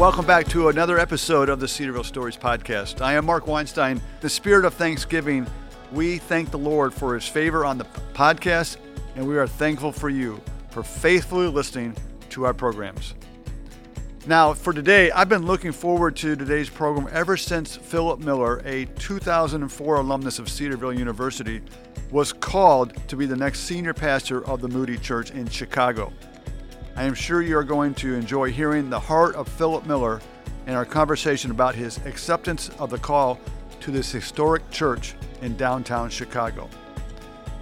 Welcome back to another episode of the Cedarville Stories podcast. I am Mark Weinstein. The spirit of Thanksgiving, we thank the Lord for his favor on the podcast, and we are thankful for you for faithfully listening to our programs. Now, for today, I've been looking forward to today's program ever since Philip Miller, a 2004 alumnus of Cedarville University, was called to be the next senior pastor of the Moody Church in Chicago. I am sure you are going to enjoy hearing the heart of Philip Miller in our conversation about his acceptance of the call to this historic church in downtown Chicago.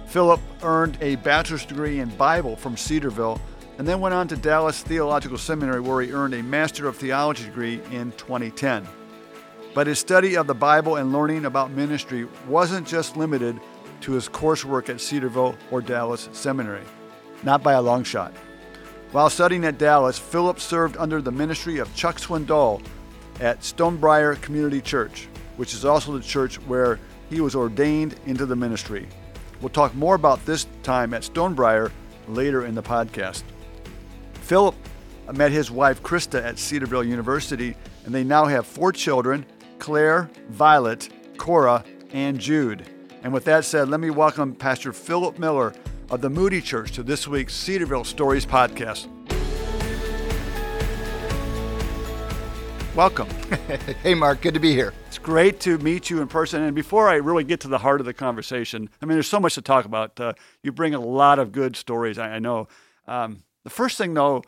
Philip earned a bachelor's degree in Bible from Cedarville and then went on to Dallas Theological Seminary where he earned a Master of Theology degree in 2010. But his study of the Bible and learning about ministry wasn't just limited to his coursework at Cedarville or Dallas Seminary, not by a long shot. While studying at Dallas, Philip served under the ministry of Chuck Swindoll at Stonebriar Community Church, which is also the church where he was ordained into the ministry. We'll talk more about this time at Stonebriar later in the podcast. Philip met his wife Krista at Cedarville University, and they now have four children Claire, Violet, Cora, and Jude. And with that said, let me welcome Pastor Philip Miller of the Moody Church to this week's Cedarville Stories podcast. Welcome. hey, Mark, good to be here. It's great to meet you in person. And before I really get to the heart of the conversation, I mean, there's so much to talk about. Uh, you bring a lot of good stories, I, I know. Um, the first thing, though,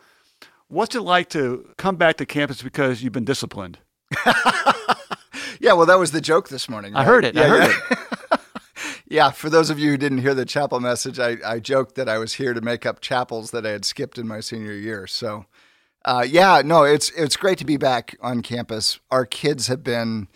what's it like to come back to campus because you've been disciplined? yeah, well, that was the joke this morning. Right? I heard it. Yeah, I heard yeah. it. yeah, for those of you who didn't hear the chapel message, I, I joked that I was here to make up chapels that I had skipped in my senior year. So, uh, yeah, no, it's it's great to be back on campus. Our kids have been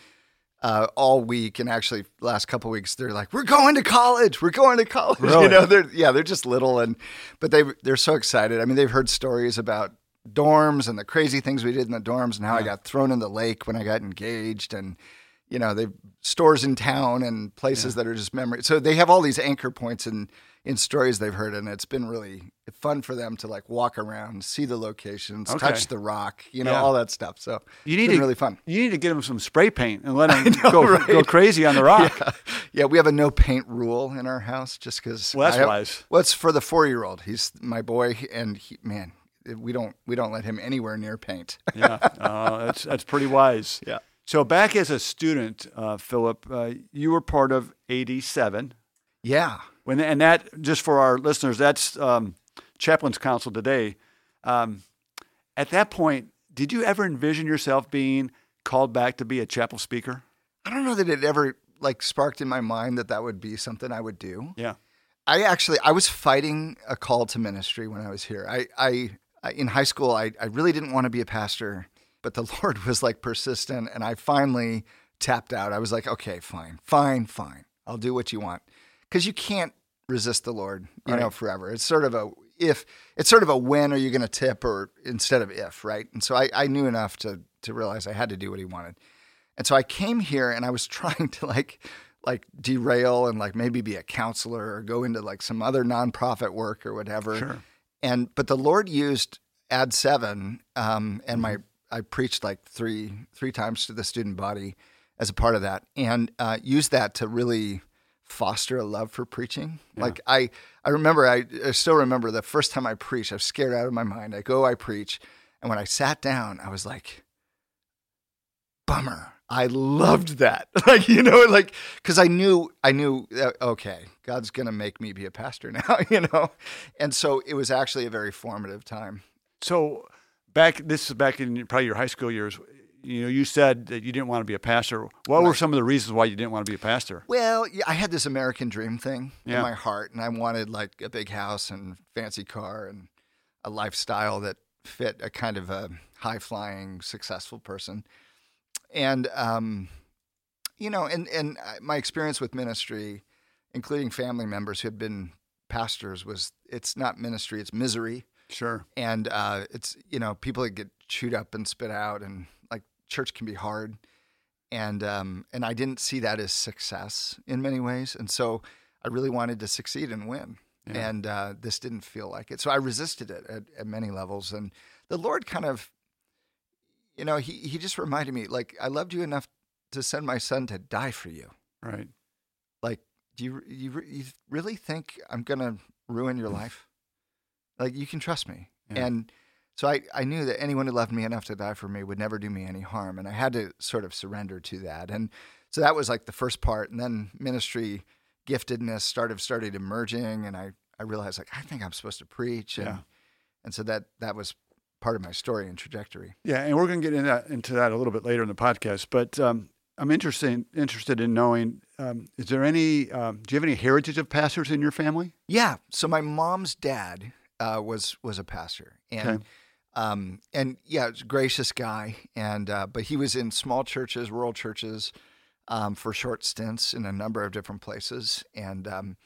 uh, all week, and actually last couple weeks, they're like, "We're going to college. We're going to college." Really? You know, they're yeah, they're just little, and but they they're so excited. I mean, they've heard stories about dorms and the crazy things we did in the dorms, and how yeah. I got thrown in the lake when I got engaged, and you know, they've stores in town and places yeah. that are just memory. So they have all these anchor points in in stories they've heard, and it's been really fun for them to like walk around, see the locations, okay. touch the rock, you know, yeah. all that stuff. So you need to, really fun. You need to get them some spray paint and let them know, go right? go crazy on the rock. Yeah. yeah. we have a no paint rule in our house just because. Well, that's have, wise. Well, it's for the four year old. He's my boy, and he, man, we don't we don't let him anywhere near paint. yeah, uh, that's that's pretty wise. Yeah. So back as a student, uh, Philip, uh, you were part of '87. Yeah. When and that just for our listeners, that's um, chaplain's council today. Um, at that point, did you ever envision yourself being called back to be a chapel speaker? I don't know that it ever like sparked in my mind that that would be something I would do. Yeah. I actually I was fighting a call to ministry when I was here. I I, I in high school I I really didn't want to be a pastor but the Lord was like persistent. And I finally tapped out. I was like, okay, fine, fine, fine. I'll do what you want. Because you can't resist the Lord, you right. know, forever. It's sort of a if it's sort of a when are you going to tip or instead of if, right? And so I, I knew enough to to realize I had to do what he wanted. And so I came here and I was trying to like like derail and like maybe be a counselor or go into like some other nonprofit work or whatever. Sure. And but the Lord used Ad Seven um, and my I preached like three three times to the student body as a part of that, and uh, used that to really foster a love for preaching. Yeah. Like I I remember I, I still remember the first time I preached. I was scared out of my mind. I go, I preach, and when I sat down, I was like, bummer. I loved that. Like, you know, like, cause I knew, I knew, okay, God's going to make me be a pastor now, you know? And so it was actually a very formative time. So back this is back in probably your high school years. You know you said that you didn't want to be a pastor. What were some of the reasons why you didn't want to be a pastor? Well i had this american dream thing yeah. in my heart and i wanted like a big house and fancy car and a lifestyle that fit a kind of a high flying successful person. And um, you know and and my experience with ministry including family members who had been pastors was it's not ministry it's misery Sure. And uh, it's you know people that get chewed up and spit out, and like church can be hard, and um, and I didn't see that as success in many ways, and so I really wanted to succeed and win, yeah. and uh, this didn't feel like it, so I resisted it at, at many levels, and the Lord kind of you know, he he just reminded me like I loved you enough to send my son to die for you. Right. Like, do you you, you really think I'm gonna ruin your life? Like, you can trust me. Yeah. And so I, I knew that anyone who loved me enough to die for me would never do me any harm. And I had to sort of surrender to that. And so that was like the first part. And then ministry giftedness started started emerging and I, I realized like I think I'm supposed to preach. And Yeah. and so that that was part of my story and trajectory. Yeah, and we're going to get into that, into that a little bit later in the podcast. But um, I'm interested interested in knowing: um, is there any? Um, do you have any heritage of pastors in your family? Yeah. So my mom's dad uh, was was a pastor, and Okay. um, and yeah, was a gracious guy, and uh, but he was in small churches, rural churches, um, for short stints in a number of different places, and um,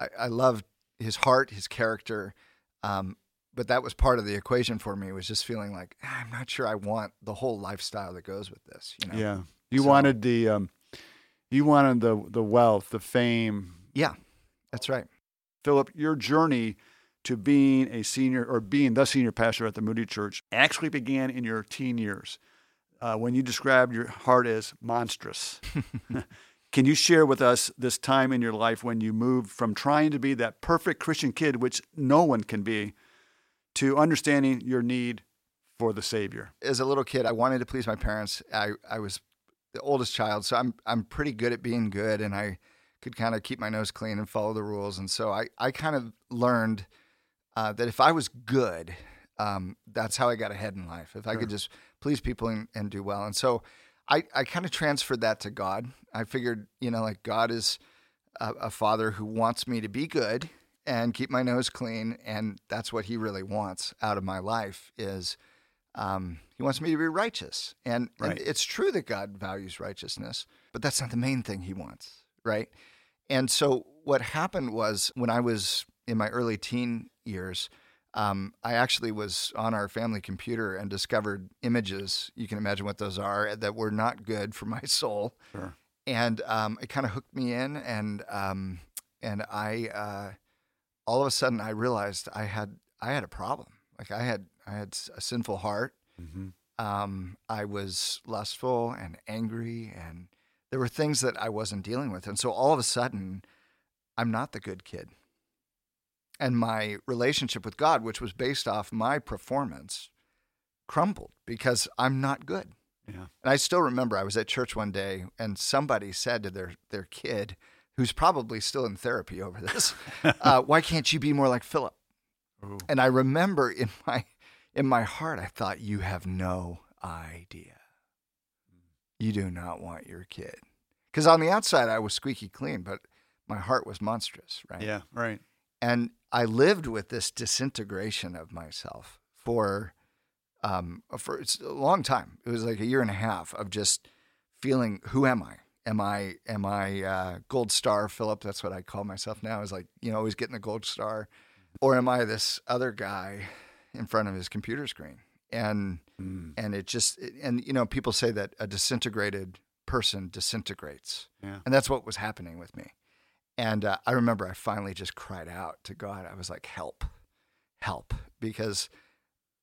I, I loved his heart, his character. Um, but that was part of the equation for me was just feeling like "Ah, I'm not sure I want the whole lifestyle that goes with this. You know? Yeah, you So- wanted the um, you wanted the the wealth, the fame. Yeah, that's right. Philip, your journey to being a senior or being the senior pastor at the Moody Church actually began in your teen years uh, when you described your heart as monstrous. Can you share with us this time in your life when you moved from trying to be that perfect Christian kid, which no one can be, to understanding your need for the Savior? as a little kid, I wanted to please my parents. I, I was the oldest child, so I'm I'm pretty good at being good, and I could kind of keep my nose clean and follow the rules. And so I, I kind of learned uh, that if I was good, um, that's how I got ahead in life. If I could just please people and, and do well. And so I, I kind of transferred that to God. I figured, you know, like God is a, a father who wants me to be good and keep my nose clean. And that's what he really wants out of my life is um, he wants me to be righteous. And, and it's true that God values righteousness, but that's not the main thing he wants, right? And so what happened was when I was in my early teen years, um, I actually was on our family computer and discovered images. You can imagine what those are that were not good for my soul, Sure. and um, it kind of hooked me in. And um, and I uh, all of a sudden I realized I had I had a problem. Like I had I had a sinful heart. Mm-hmm. Um, I was lustful and angry, and there were things that I wasn't dealing with. And so all of a sudden, I'm not the good kid. And my relationship with God, which was based off my performance, crumbled because I'm not good. Yeah. And I still remember I was at church one day and somebody said to their, their kid, who's probably still in therapy over this, uh, why can't you be more like Philip? Ooh. And I remember in my in my heart, I thought, you have no idea. You do not want your kid. Because on the outside, I was squeaky clean, but my heart was monstrous, right? Yeah. Right. And I lived with this disintegration of myself for um for it's a long time. It was like a year and a half of just feeling, who am I? Am I am I uh, gold star Philip? That's what I call myself now. Is like you know always getting the gold star, or am I this other guy in front of his computer screen? And Mm. and it just and you know people say that a disintegrated person disintegrates Yeah. and that's what was happening with me and uh, i remember i finally just cried out to god i was like help help because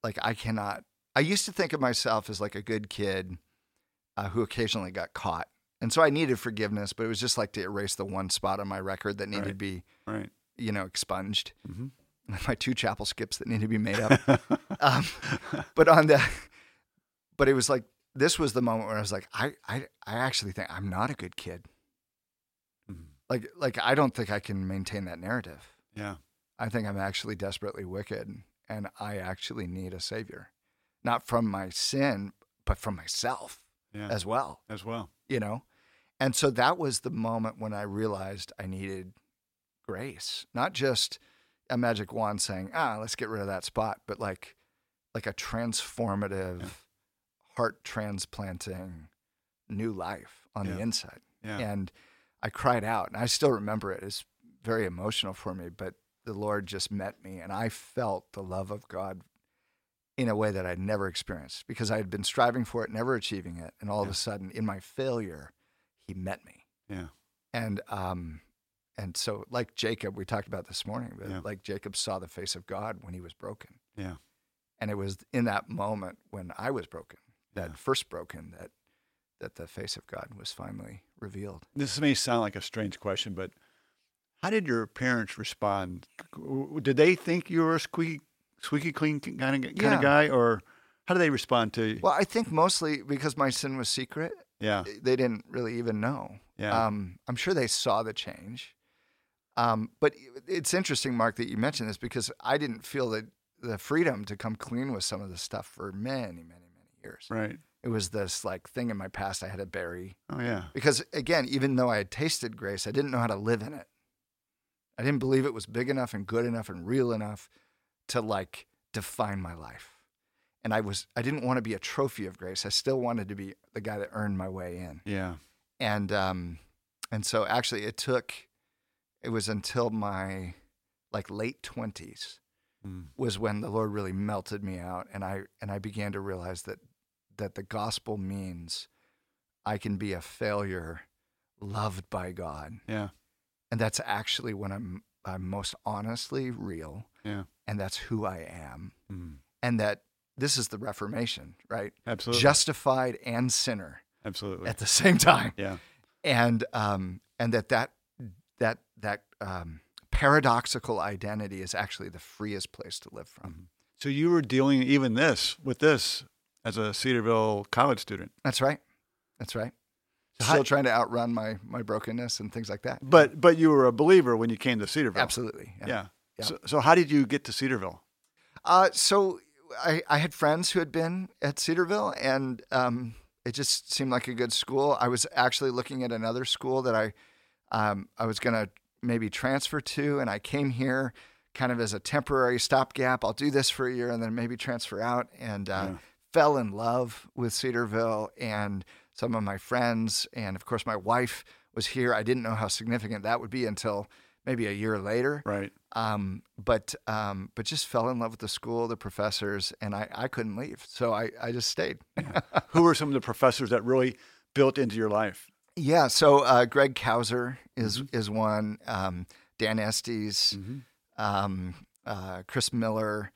like i cannot i used to think of myself as like a good kid uh, who occasionally got caught and so i needed forgiveness but it was just like to erase the one spot on my record that needed Right. to be Right. you know expunged Mm-hmm. my two chapel skips that need to be made up um, but on the but it was like this was the moment where I was like, I, I, I actually think I'm not a good kid. Like, like I don't think I can maintain that narrative. Yeah. I think I'm actually desperately wicked, and I actually need a savior, not from my sin, but from myself Yeah. as well. As well. You know, and so that was the moment when I realized I needed grace, not just a magic wand saying, "Ah, let's get rid of that spot," but like, like a transformative, Yeah. heart transplanting, new life on the inside. Yeah. And I cried out, and I still remember it. It's very emotional for me, but the Lord just met me, and I felt the love of God in a way that I'd never experienced because I had been striving for it, never achieving it, and all of a sudden, in my failure, He met me. Yeah. And um, and so like Jacob, we talked about this morning, but Yeah. like Jacob saw the face of God when he was broken, Yeah. and it was in that moment when I was broken that first broken that that the face of God was finally revealed. This may sound like a strange question, but how did your parents respond? Did they think you were a squeaky, squeaky clean kind of kind Yeah. of guy, or how did they respond to you? Well, I think mostly because my sin was secret, yeah, they didn't really even know. yeah, Um, I'm sure they saw the change. Um, but it's interesting, Mark, that you mentioned this because I didn't feel that the freedom to come clean with some of this stuff for many, many, many years. right. It was this like thing in my past I had to bury Oh yeah, because again, even though I had tasted grace, I didn't know how to live in it. I didn't believe it was big enough and good enough and real enough to like define my life. And I was I didn't want to be a trophy of grace. I still wanted to be the guy that earned my way in yeah, and um, and so actually it took it was until my like late twenties Mm. was when the Lord really melted me out, and I and I began to realize that that the gospel means I can be a failure, loved by God, yeah, and that's actually when I'm I'm most honestly real, yeah. and that's who I am, Mm. and that this is the Reformation, right? Absolutely, Justified and sinner absolutely. at the same time. yeah, and um, and that that that that um, paradoxical identity is actually the freest place to live from. so you were dealing even this with this as a Cedarville college student, That's right. That's right. Still trying to outrun my my brokenness and things like that. but but you were a believer when you came to Cedarville. Absolutely. Yeah. Yeah. So, so how did you get to Cedarville? Uh, so I, I had friends who had been at Cedarville, and um, it just seemed like a good school. I was actually looking at another school that I um, I was going to maybe transfer to, and I came here kind of as a temporary stopgap. I'll do this for a year and then maybe transfer out, and uh, Yeah. Fell in love with Cedarville and some of my friends, and of course my wife was here. I didn't know how significant that would be until maybe a year later Right. um, but um, but just fell in love with the school, the professors, and I, I couldn't leave, so I, I just stayed. Who were some of the professors that really built into your life? yeah, so uh, Greg Couser is is one, um, Dan Estes, um, uh, Chris Miller,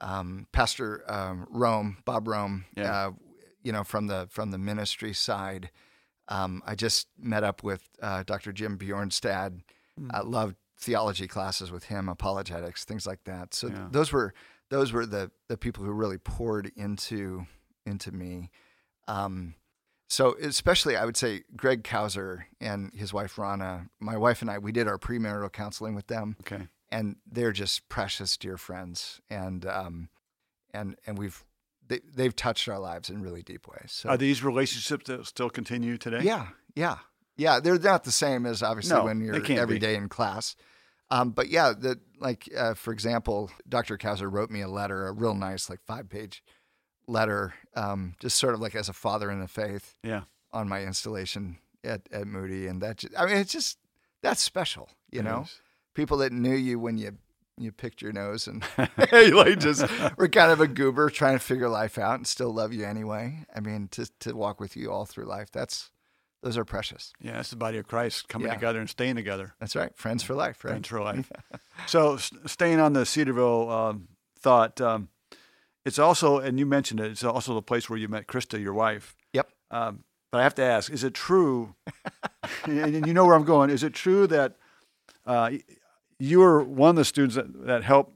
um, Pastor um, Rome, Bob Rome, Yeah. uh, you know from the from the ministry side. Um, I just met up with uh, Dr. Jim Bjornstad. I loved theology classes with him, apologetics, things like that. So Yeah. those were those were the the people who really poured into into me. Um, so especially, I would say Greg Couser and his wife Rana. My wife and I, we did our premarital counseling with them, Okay. And they're just precious, dear friends. And um, and and we've they, they've touched our lives in really deep ways. So Are these relationships that still continue today? yeah, yeah, yeah. They're not the same as obviously No, when you're every be. day in class. Um, but yeah, the like uh, for example, Dr. Couser wrote me a letter, a real nice like five page letter, um, just sort of like as a father in the faith Yeah. on my installation at, at Moody, and that just, I mean it's just that's special, you know. People that knew you when you you picked your nose and you like just were kind of a goober trying to figure life out and still love you anyway. I mean, to to walk with you all through life, that's those are precious. Yeah, that's the body of Christ coming Yeah. together and staying together. That's right. Friends for life, right? Friends for life. so, staying on the Cedarville um, thought, um, it's also, and you mentioned it, it's also the place where you met Krista, your wife. Yep. Um, but I have to ask, is it true? and, you know where I'm going. Is it true that uh, you were one of the students that, that helped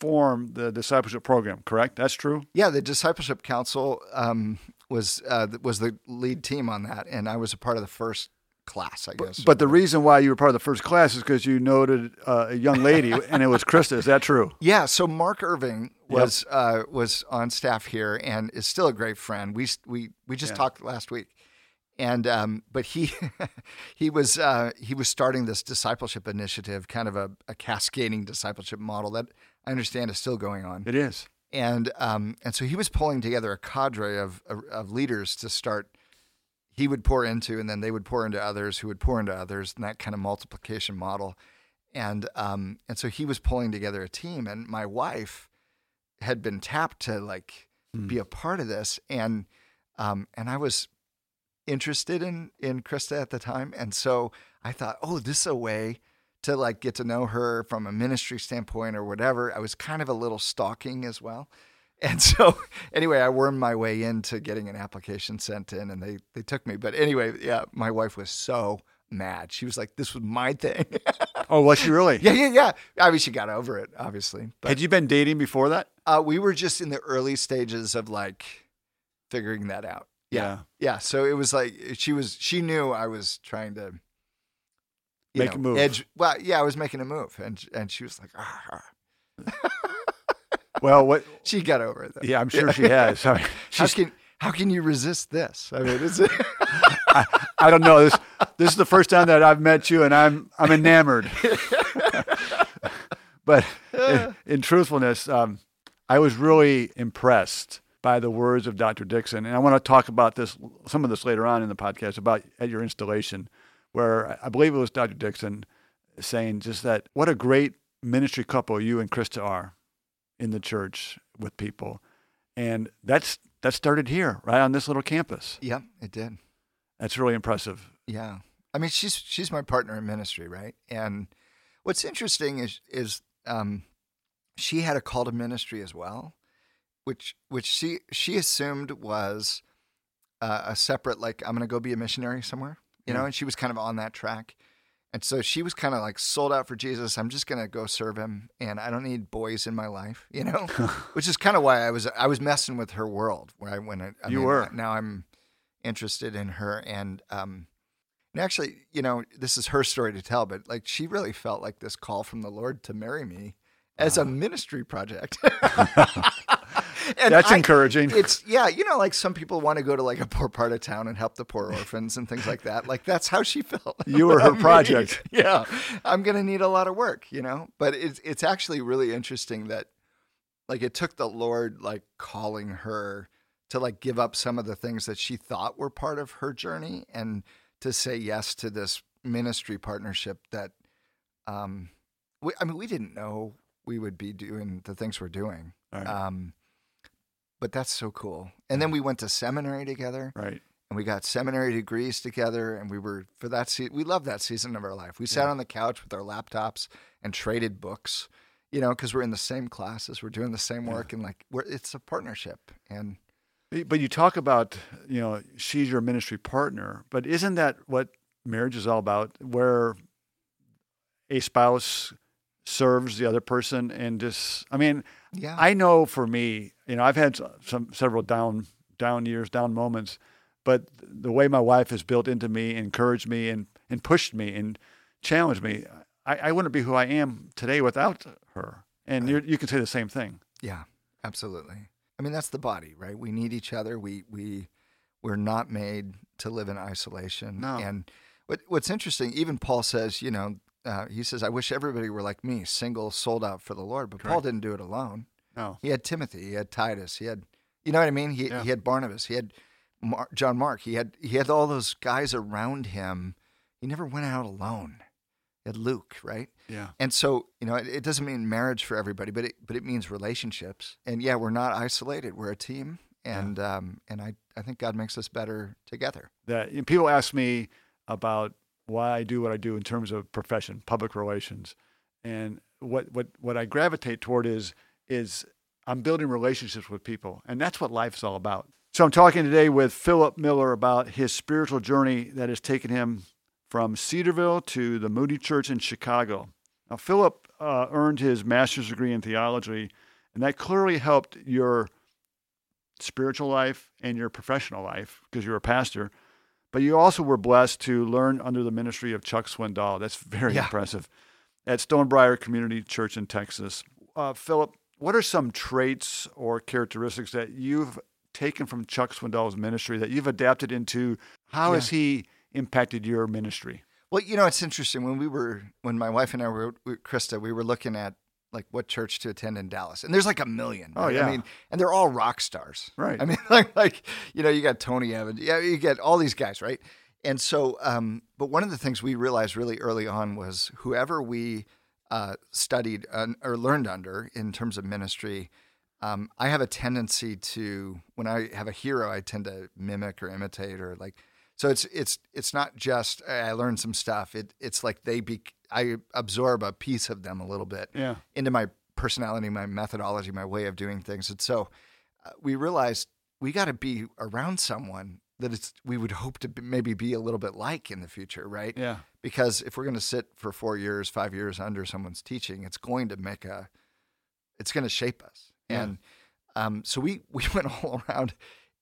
form the discipleship program? Correct. That's true. Yeah, the discipleship council um, was uh, was the lead team on that, and I was a part of the first class, I guess. But the reason why you were part of the first class is because you noted uh, a young lady, and it was Krista. Is that true? Yeah, so Mark Irving was uh, was on staff here and is still a great friend. We we we just Yeah. talked last week, and um, but he he was uh, he was starting this discipleship initiative, kind of a, a cascading discipleship model that I understand is still going on. It is. and um, and so he was pulling together a cadre of, of leaders to start. He would pour into, and then they would pour into others, who would pour into others, and that kind of multiplication model. And um, and so he was pulling together a team, and my wife had been tapped to like be a part of this, and um, and I was interested in in Krista at the time, and so I thought, oh, this is a way to like get to know her from a ministry standpoint or whatever. I was kind of a little stalking as well. And so, anyway, I wormed my way into getting an application sent in, and they they took me. But anyway, yeah, my wife was so mad. She was like, "This was my thing." Oh, was she really? yeah, yeah, yeah. I mean, she got over it, obviously. But Had you been dating before that? uh, we were just in the early stages of like figuring that out. Yeah, yeah. So it was like she was. She knew I was trying to Make a move. Edge. Well, yeah, I was making a move, and and she was like, ah. ah. Well, what? she got over it. Though. Yeah, I'm sure she has. I mean, How can how can you resist this? I mean, it's I, I don't know. This this is the first time that I've met you, and I'm I'm enamored. but in, in truthfulness, um, I was really impressed by the words of Dr. Dixon, and I want to talk about this some of this later on in the podcast about at your installation, where I believe it was Dr. Dixon saying just that what a great ministry couple you and Krista are in the church with people, and that's that started here, right on this little campus. yeah, it did. That's really impressive. Yeah. I mean, she's she's my partner in ministry, right? And what's interesting is is um, she had a call to ministry as well, which which she she assumed was uh, a separate like I'm going to go be a missionary somewhere, you know, and she was kind of on that track. And so she was kind of like sold out for Jesus. I'm just going to go serve him and I don't need boys in my life, you know? Which is kind of why I was I was messing with her world where I when I, I You mean, were. now I'm interested in her and um and actually, you know, this is her story to tell, but like she really felt like this call from the Lord to marry me as a ministry project. and That's I- encouraging. It's yeah, you know, like some people want to go to like a poor part of town and help the poor orphans and things like that. Like that's how she felt. You were her project. Yeah, I'm gonna need a lot of work, you know. But it's it's actually really interesting that like it took the Lord like calling her to like give up some of the things that she thought were part of her journey and to say yes to this ministry partnership that um we, I mean we didn't know we would be doing the things we're doing. Right. Um but that's so cool. And then we went to seminary together right. and we got seminary degrees together and we were for that season, we loved that season of our life we sat Yeah. on the couch with our laptops and traded books you know because we're in the same classes we're doing the same Yeah. work and like we're, it's a partnership and But you talk about, you know, she's your ministry partner, but isn't that what marriage is all about? Where a spouse serves the other person and just, I mean, yeah I know for me, you know, I've had some several down down years, down moments, but the way my wife has built into me, encouraged me, and and pushed me and challenged me, I, I wouldn't be who I am today without her. And you you can say the same thing. yeah absolutely i mean that's the body right we need each other we we we're not made to live in isolation No. and what, what's interesting even paul says you know uh, he says i wish everybody were like me single sold out for the lord but paul didn't do it alone No. He had Timothy. He had Titus. He had, you know what I mean. He Yeah. he had Barnabas. He had Mar- John Mark. He had he had all those guys around him. He never went out alone. He had Luke, right? Yeah. And so you know, it, it doesn't mean marriage for everybody, but it but it means relationships. And yeah, we're not isolated. We're a team. And um and I I think God makes us better together. that you know, people ask me about why I do what I do in terms of profession, public relations, and what what what I gravitate toward is is I'm building relationships with people, and that's what life's all about. So I'm talking today with Philip Miller about his spiritual journey that has taken him from Cedarville to the Moody Church in Chicago. Now, Philip uh, earned his master's degree in theology, and that clearly helped your spiritual life and your professional life because you're a pastor. But you also were blessed to learn under the ministry of Chuck Swindoll. That's very Yeah. impressive. At Stonebriar Community Church in Texas. Uh, Philip, what are some traits or characteristics that you've taken from Chuck Swindoll's ministry that you've adapted into? How has he impacted your ministry? Well, you know, it's interesting when we were when my wife and I were with Krista, we were looking at like what church to attend in Dallas, and there's like a million. Oh, yeah. I mean, and they're all rock stars, Right. I mean, like like you know, you got Tony Evans, yeah, you get all these guys, right? And so, um, but one of the things we realized really early on was whoever we uh, studied uh, or learned under in terms of ministry. Um, I have a tendency to when I have a hero, I tend to mimic or imitate or like so it's it's it's not just "Hey, I learned some stuff. It it's like they be I absorb a piece of them a little bit Yeah. into my personality, my methodology, my way of doing things. And so uh, we realized we got to be around someone that it's we would hope to be, maybe be a little bit like in the future, right? Yeah. Because if we're going to sit for four years, five years under someone's teaching, it's going to make a, it's going to shape us. Yeah. And um, so we we went all around,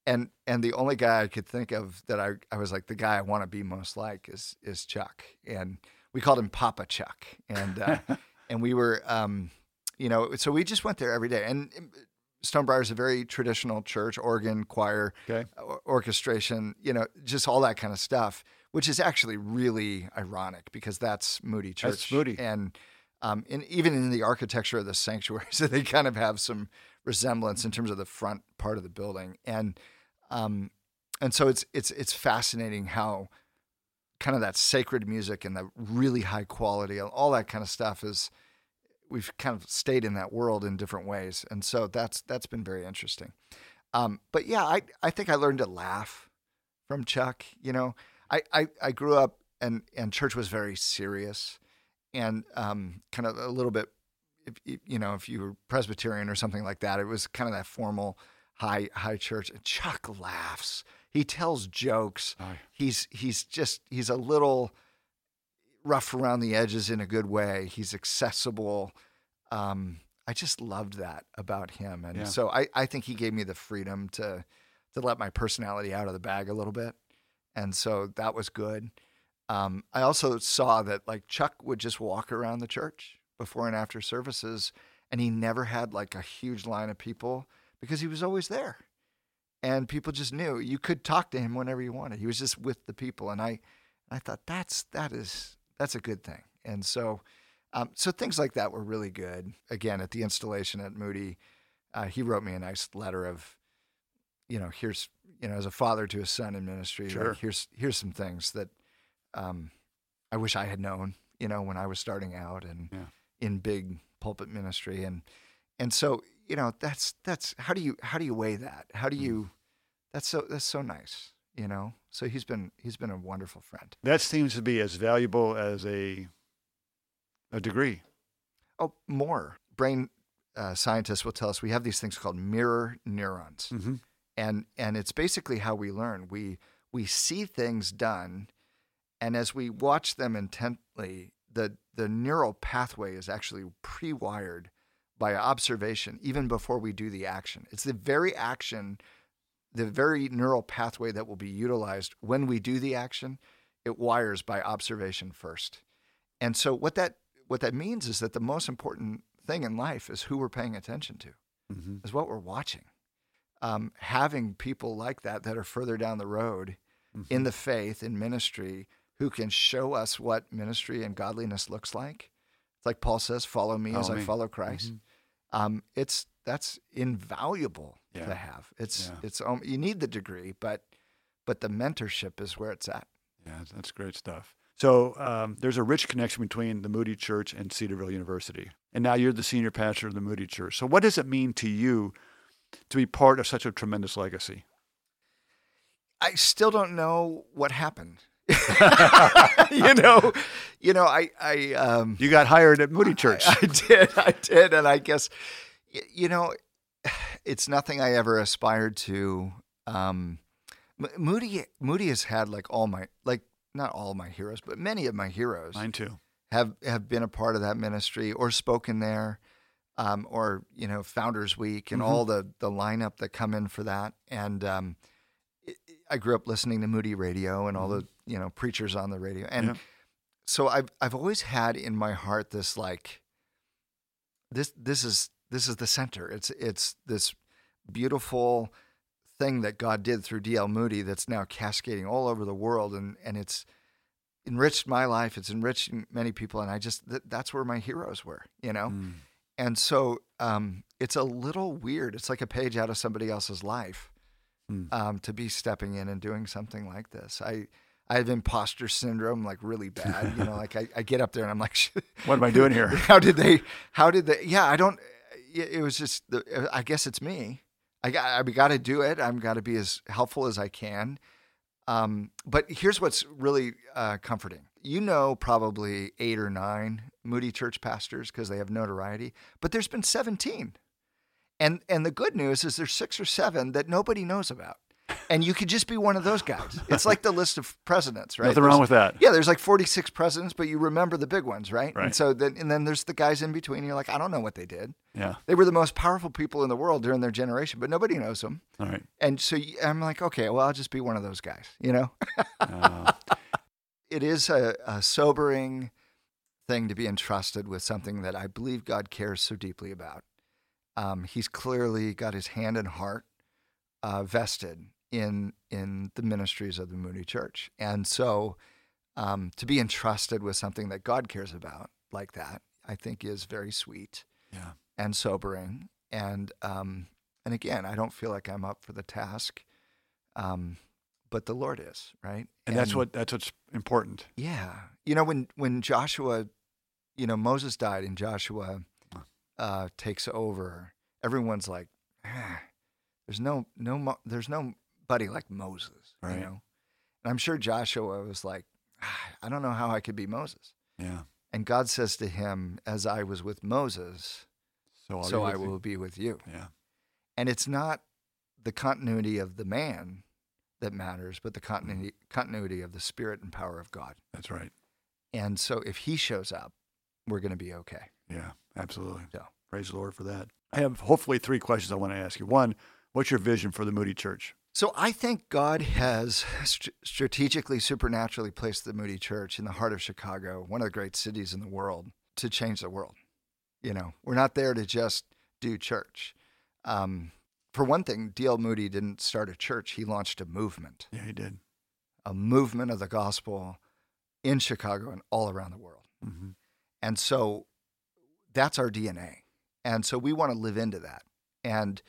and and the only guy I could think of that I I was like the guy I want to be most like is is Chuck, and we called him Papa Chuck, and uh, and we were um, you know so we just went there every day, and um, Stonebriar is a very traditional church, organ, choir, Okay. or- orchestration, you know, just all that kind of stuff, which is actually really ironic because that's Moody Church. That's Moody. And, um, and even in the architecture of the sanctuary, so they kind of have some resemblance in terms of the front part of the building. And, um, and so it's, it's, it's fascinating how kind of that sacred music and the really high quality, all that kind of stuff is, we've kind of stayed in that world in different ways. And so that's, that's been very interesting. Um, but yeah, I, I think I learned to laugh from Chuck. You know, I, I, I grew up and, and church was very serious and um, kind of a little bit, if, you know, if you were Presbyterian or something like that, it was kind of that formal high high church. And Chuck laughs. He tells jokes. He's he's just he's a little rough around the edges in a good way. He's accessible. Um, I just loved that about him, and Yeah. so I, I think he gave me the freedom to to let my personality out of the bag a little bit, and so that was good. Um, I also saw that like Chuck would just walk around the church before and after services, and he never had like a huge line of people because he was always there, and people just knew you could talk to him whenever you wanted. He was just with the people, and I I thought that's that is that's a good thing, and so. Um, so things like that were really good. Again, at the installation at Moody, uh, he wrote me a nice letter of, you know, here's you know, as a father to a son in ministry, like, Sure. here's here's some things that um, I wish I had known, you know, when I was starting out and Yeah. in big pulpit ministry, and and so you know, that's that's how do you how do you weigh that? How do you? That's so that's so nice, you know. So he's been he's been a wonderful friend. That seems to be as valuable as a a degree. Oh, more brain uh, scientists will tell us we have these things called mirror neurons, Mm-hmm. and and it's basically how we learn. We we see things done, and as we watch them intently, the the neural pathway is actually pre-wired by observation even before we do the action. It's the very action, the very neural pathway that will be utilized when we do the action. It wires by observation first, and so what that what that means is that the most important thing in life is who we're paying attention to, Mm-hmm. is what we're watching. Um, having people like that that are further down the road Mm-hmm. in the faith, in ministry, who can show us what ministry and godliness looks like. It's like Paul says, "Follow me as Follow I follow Christ." Mhm. Um, it's that's invaluable Yeah. to have. It's Yeah. it's um, you need the degree, but but the mentorship is where it's at. Yeah, that's great stuff. So um, there's a rich connection between the Moody Church and Cedarville University, and now you're the senior pastor of the Moody Church. So what does it mean to you to be part of such a tremendous legacy? I still don't know what happened. you know, you know, I, I, um, You got hired at Moody Church. I, I did, I did, and I guess, y- you know, it's nothing I ever aspired to. Um, M- Moody, Moody has had like all my, like not all my heroes, but many of my heroes Mine too. have have been a part of that ministry or spoken there, um, or you know, Founders Week and Mhm. all the the lineup that come in for that. And um, it- I grew up listening to Moody Radio and all the you know preachers on the radio, and Yeah. so I've I've always had in my heart this like this this is this is the center. It's it's this beautiful thing that God did through D.L. Moody that's now cascading all over the world, and and it's enriched my life. It's enriched many people, and I just th- that's where my heroes were, you know. Mm. And so um, it's a little weird. It's like a page out of somebody else's life Hmm. um, to be stepping in and doing something like this. I I have imposter syndrome, like really bad. You know, like I, I get up there and I'm like, What am I doing here? How did they? How did they? Yeah, I don't. It was just. the- I guess it's me. I got. I got to do it. I'm got to be as helpful as I can. Um, but here's what's really uh, comforting. You know, probably eight or nine Moody Church pastors because they have notoriety. But there's been 17, And and the good news is there's six or seven that nobody knows about. And you could just be one of those guys. It's like the list of presidents, right? Nothing wrong with that. Yeah, there's like 46 presidents, but you remember the big ones, right? Right. And so then and then there's the guys in between. You're like, I don't know what they did. Yeah. They were the most powerful people in the world during their generation, but nobody knows them. All right. And so I'm like, okay, well, I'll just be one of those guys, you know? Uh, it is a, a sobering thing to be entrusted with something that I believe God cares so deeply about. Um, he's clearly got his hand and heart uh, vested in in the ministries of the Moody Church, and so um, to be entrusted with something that God cares about like that, I think, is very sweet yeah. and sobering. And um, and again, I don't feel like I'm up for the task, um, but the Lord is right, And, that's what that's what's important. yeah. You know, when when Joshua, you know, Moses died and Joshua uh, takes over, everyone's like, ah, there's no no there's nobody like Moses, Right. you know. And I'm sure Joshua was like, ah, I don't know how I could be Moses. Yeah. And God says to him, as I was with Moses, So, so be I with you. be with you. Yeah. And it's not the continuity of the man that matters, but the continuity continuity of the spirit and power of God. That's right. And so if he shows up, we're going to be okay. Yeah. Absolutely. So. Praise the Lord for that. I have hopefully three questions I want to ask you. One, what's your vision for the Moody Church? So I think God has st- strategically, supernaturally placed the Moody Church in the heart of Chicago, one of the great cities in the world, to change the world. You know, we're not there to just do church. Um, for one thing, D.L. Moody didn't start a church; he launched a movement, Yeah, he did. a movement of the gospel in Chicago and all around the world. hmm And so that's our DNA. And so we want to live into that. And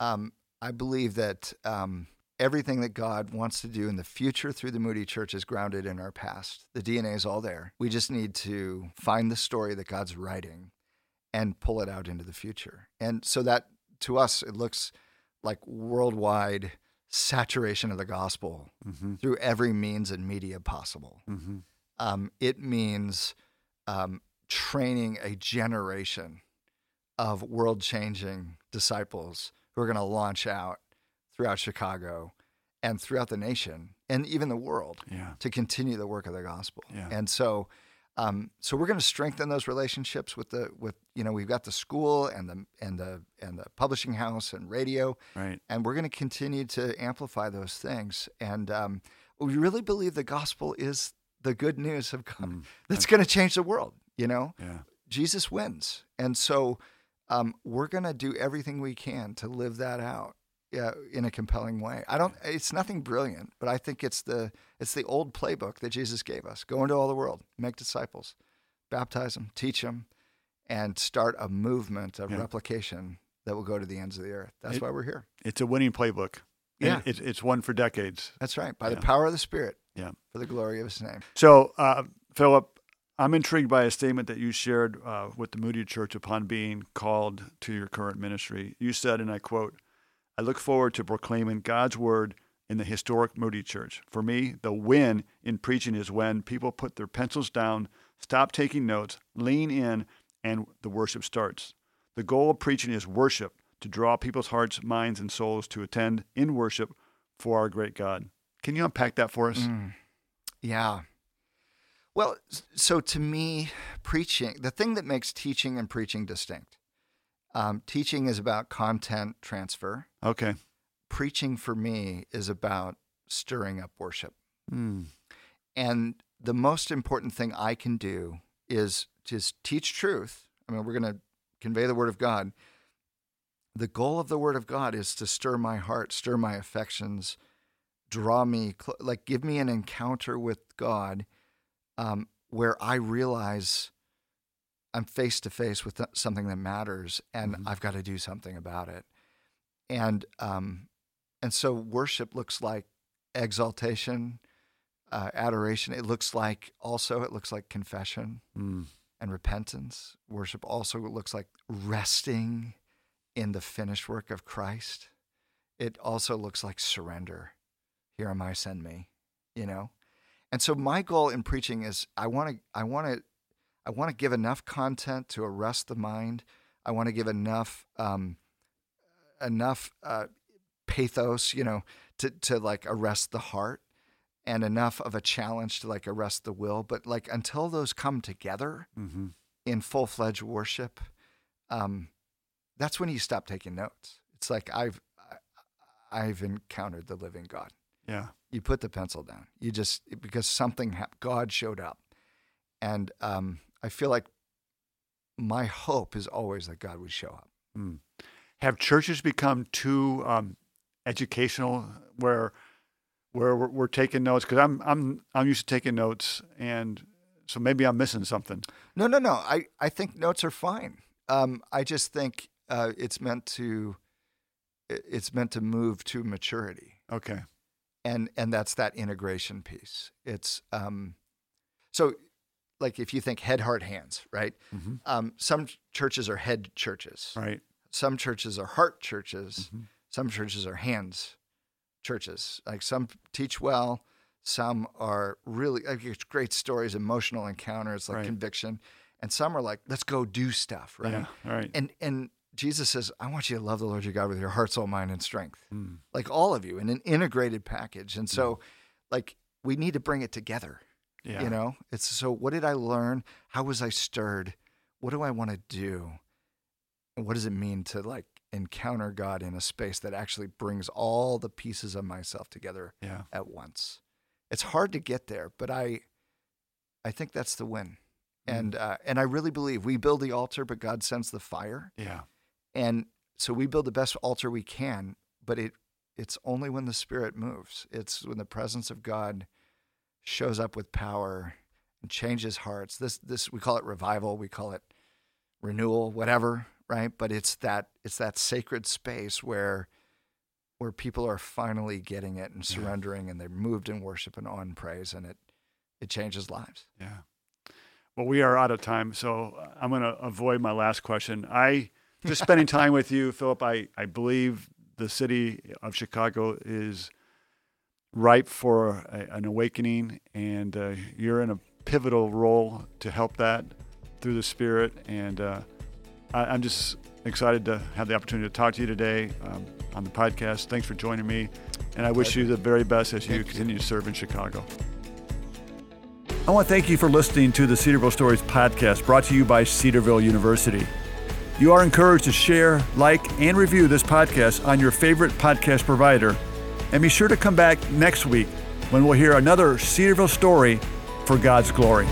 um, I believe that um, everything that God wants to do in the future through the Moody Church is grounded in our past. The DNA is all there. We just need to find the story that God's writing and pull it out into the future. And so that to us, it looks like worldwide saturation of the gospel hmm through every means and media possible hmm um, it means um, training a generation of world changing disciples who are going to launch out throughout Chicago and throughout the nation and even the world Yeah. to continue the work of the gospel. Yeah. And so, um, so we're going to strengthen those relationships with the with you know we've got the school and the and the and the publishing house and radio Right. and we're going to continue to amplify those things. And um, we really believe the gospel is the good news of God Mm. that's going to change the world. You know, Yeah. Jesus wins, and so um, we're going to do everything we can to live that out. Yeah, in a compelling way. I don't. It's nothing brilliant, but I think it's the it's the old playbook that Jesus gave us: go into all the world, make disciples, baptize them, teach them, and start a movement of Yeah. replication that will go to the ends of the earth. That's It- why we're here. It's a winning playbook. And Yeah. It's, it's one for decades. That's right. By Yeah. the power of the Spirit. Yeah. For the glory of His name. So, uh, Philip, I'm intrigued by a statement that you shared uh, with the Moody Church upon being called to your current ministry. You said, and I quote, I look forward to proclaiming God's word in the historic Moody Church. For me, the win in preaching is when people put their pencils down, stop taking notes, lean in, and the worship starts. The goal of preaching is worship, to draw people's hearts, minds, and souls to attend in worship for our great God. Can you unpack that for us? Mm. Yeah. Well, so to me, preaching, the thing that makes teaching and preaching distinct, um, teaching is about content transfer. Okay. Preaching for me is about stirring up worship. Mm. And the most important thing I can do is just teach truth. I mean, we're going to convey the word of God. The goal of the word of God is to stir my heart, stir my affections, draw me, cl- like give me an encounter with God um, where I realize I'm face to face with th- something that matters and Mhm. I've got to do something about it. And, um, and so worship looks like exaltation, uh, adoration. It looks like also, it looks like confession Mm. and repentance. Worship also looks like resting in the finished work of Christ. It also looks like surrender. Here am I, send me, you know? And so my goal in preaching is I want to I want to I want to give enough content to arrest the mind. I want to give enough um, enough uh, pathos, you know, to to like arrest the heart, and enough of a challenge to like arrest the will. But like until those come together Mm-hmm. in full fledged worship, um, that's when you stop taking notes. It's like I've I've encountered the living God. Yeah. You put the pencil down. You just because something God showed up, and um, I feel like my hope is always that God would show up. Mm. Have churches become too um, educational, where where we're, we're taking notes? Because I'm I'm I'm used to taking notes, and so maybe I'm missing something. No, no, no. I, I think notes are fine. Um, I just think uh, it's meant to it's meant to move to maturity, Okay. And and that's that integration piece. It's um, so like if you think head, heart, hands, right? Mm-hmm. Um, some churches are head churches. Right. Some churches are heart churches. Mhm. Some churches are hands churches. Like some teach well, some are really like it's great stories, emotional encounters, like Right. conviction, and some are like let's go do stuff, right? Yeah. Right. And and Jesus says, I want you to love the Lord your God with your heart, soul, mind, and strength, Mm. like all of you in an integrated package. And so, like we need to bring it together. Yeah. You know, it's so what did I learn? How was I stirred? What do I want to do? And what does it mean to like encounter God in a space that actually brings all the pieces of myself together Yeah. at once? It's hard to get there, but I I think that's the win. Mm. And uh, and I really believe we build the altar, but God sends the fire. Yeah. And so we build the best altar we can, but it it's only when the spirit moves. It's when the presence of God shows up with power and changes hearts. This this we call it revival, we call it renewal, whatever, right? But it's that it's that sacred space where where people are finally getting it and Yeah. surrendering and they're moved in worship and and praise and it it changes lives. Yeah. Well, we are out of time, so I'm going to avoid my last question. I just spending time with you, Philip. I I believe the city of Chicago is ripe for a, an awakening, and uh, you're in a pivotal role to help that through the Spirit. And uh, I, I'm just excited to have the opportunity to talk to you today um, on the podcast. Thanks for joining me, and I wish you the very best as you. continue to serve in Chicago. I want to thank you for listening to the Cedarville Stories podcast brought to you by Cedarville University. You are encouraged to share, like, and review this podcast on your favorite podcast provider. And be sure to come back next week when we'll hear another Cedarville story for God's glory.